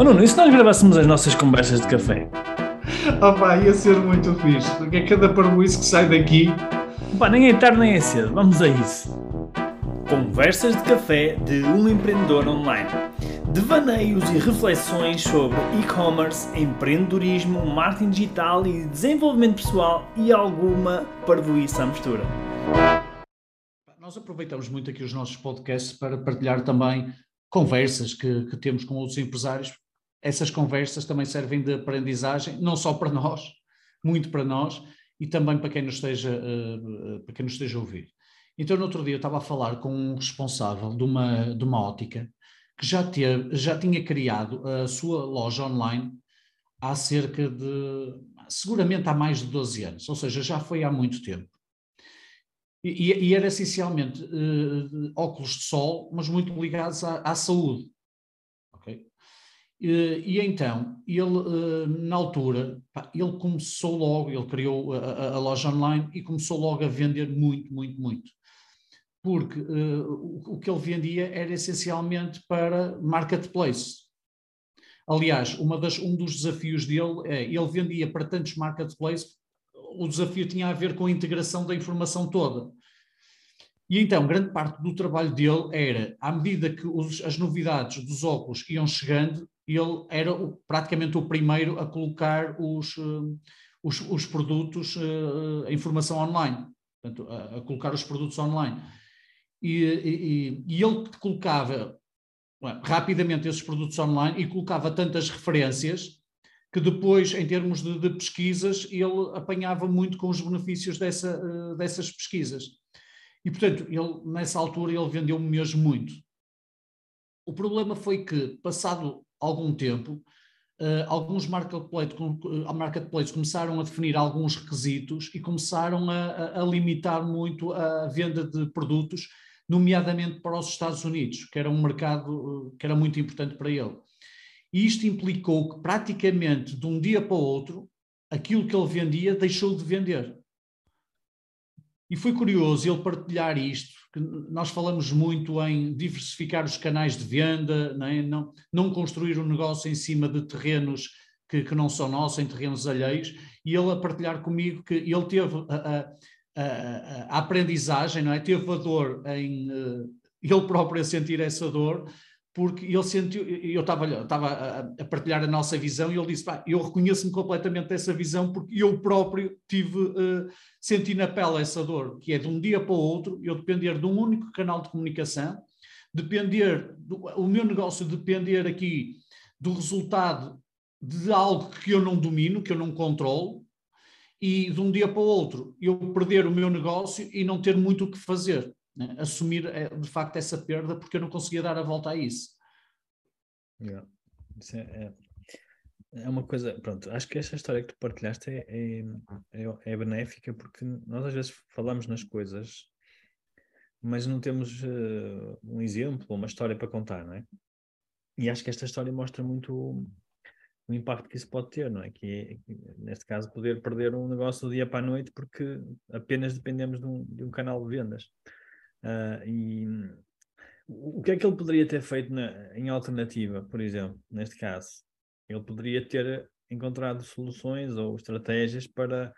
Oh Nuno, e se nós gravássemos as nossas conversas de café? Opa, ia ser muito fixe, porque é cada parboice que sai daqui. Pá, nem é tarde nem é cedo, vamos a isso. Conversas de café de um empreendedor online. Devaneios e reflexões sobre e-commerce, empreendedorismo, marketing digital e desenvolvimento pessoal e alguma parvoíça à mistura. Nós aproveitamos muito aqui os nossos podcasts para partilhar também conversas que, que temos com outros empresários. Essas conversas também servem de aprendizagem, não só para nós, muito para nós, e também para quem nos esteja, uh, para quem nos esteja a ouvir. Então, no outro dia, eu estava a falar com um responsável de uma, de uma ótica que já, teve, já tinha criado a sua loja online há cerca de, seguramente há mais de 12 anos, ou seja, já foi há muito tempo. E, e era essencialmente uh, óculos de sol, mas muito ligados à, à saúde. Okay? E, então, ele, uh, na altura, ele começou logo, ele criou a, a, loja online e começou logo a vender muito, muito, muito. Porque uh, o, que ele vendia era essencialmente para marketplace. Aliás, das, um dos desafios dele é, ele vendia para tantos marketplaces o desafio tinha a ver com a integração da informação toda. E então, grande parte do trabalho dele era, à medida que os, as novidades dos óculos iam chegando, ele era o, praticamente o primeiro a colocar os, uh, os, os, produtos, a informação online, portanto, a, a, colocar os produtos online. E, e, e ele colocava rapidamente esses produtos online e colocava tantas referências que depois, em termos de, de, pesquisas, ele apanhava muito com os benefícios dessa, dessas pesquisas. E, portanto, ele, nessa altura, ele vendeu mesmo muito. O problema foi que, passado algum tempo, uh, alguns marketplaces, uh, marketplaces começaram a definir alguns requisitos e começaram a, a, limitar muito a venda de produtos, nomeadamente para os Estados Unidos, que era um mercado que era muito importante para ele. E isto implicou que praticamente de um dia para o outro, aquilo que ele vendia deixou de vender. E foi curioso ele partilhar isto, que nós falamos muito em diversificar os canais de venda, não, é? não, não construir um negócio em cima de terrenos que, que, não são nossos, em terrenos alheios, e ele a partilhar comigo que ele teve a, a, a, a aprendizagem, não é? teve a dor em uh, ele próprio a sentir essa dor, porque ele sentiu, eu estava, estava a, a, partilhar a nossa visão e ele disse, pá, eu reconheço-me completamente dessa visão porque eu próprio tive, uh, senti na pele essa dor, que é de um dia para o outro, eu depender de um único canal de comunicação, depender, do, o meu negócio depender aqui do resultado de algo que eu não domino, que eu não controlo, e de um dia para o outro eu perder o meu negócio e não ter muito o que fazer né? assumir eh, de facto essa perda porque eu não conseguia dar a volta a isso. Yeah. isso é, é, é, uma coisa, pronto, acho que esta história que tu partilhaste é, é, é, é benéfica porque nós às vezes falamos nas coisas mas não temos uh, um exemplo, uma história para contar, não é? E acho que esta história mostra muito o impacto que isso pode ter, não é? Que é, neste caso, poder perder um negócio do dia para a noite porque apenas dependemos de um, de um canal de vendas. Uh, e o que é que ele poderia ter feito na, em alternativa, por exemplo, neste caso? Ele poderia ter encontrado soluções ou estratégias para,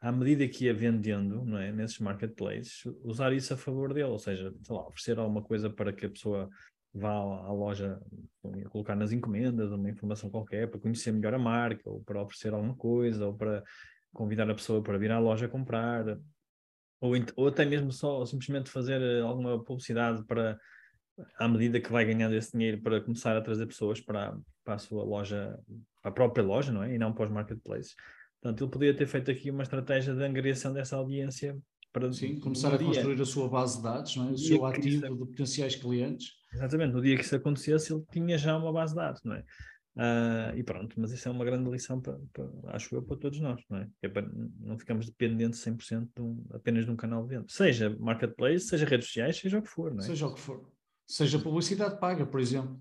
à medida que ia vendendo não é, nesses marketplaces, usar isso a favor dele, ou seja, lá, oferecer alguma coisa para que a pessoa vá à loja colocar nas encomendas uma informação qualquer para conhecer melhor a marca, ou para oferecer alguma coisa, ou para convidar a pessoa para vir à loja comprar, ou, ou até mesmo só simplesmente fazer eh, alguma publicidade para, à medida que vai ganhando esse dinheiro, para começar a trazer pessoas para, para a sua loja, para a própria loja, não é? E não para os marketplaces. Portanto, ele poderia ter feito aqui uma estratégia de angariação dessa audiência para. Sim, começar a construir a sua base de dados, não é? o seu ativo isso... de potenciais clientes. Exatamente, no dia que isso acontecesse, ele tinha já uma base de dados, não é? Uh, e pronto, mas isso é uma grande lição, para, para, acho eu, para todos nós, não é? é para, não ficamos dependentes 100% de um, apenas de um canal de venda, seja marketplace, seja redes sociais, seja o que for, não é? Seja o que for. Seja publicidade paga, por exemplo.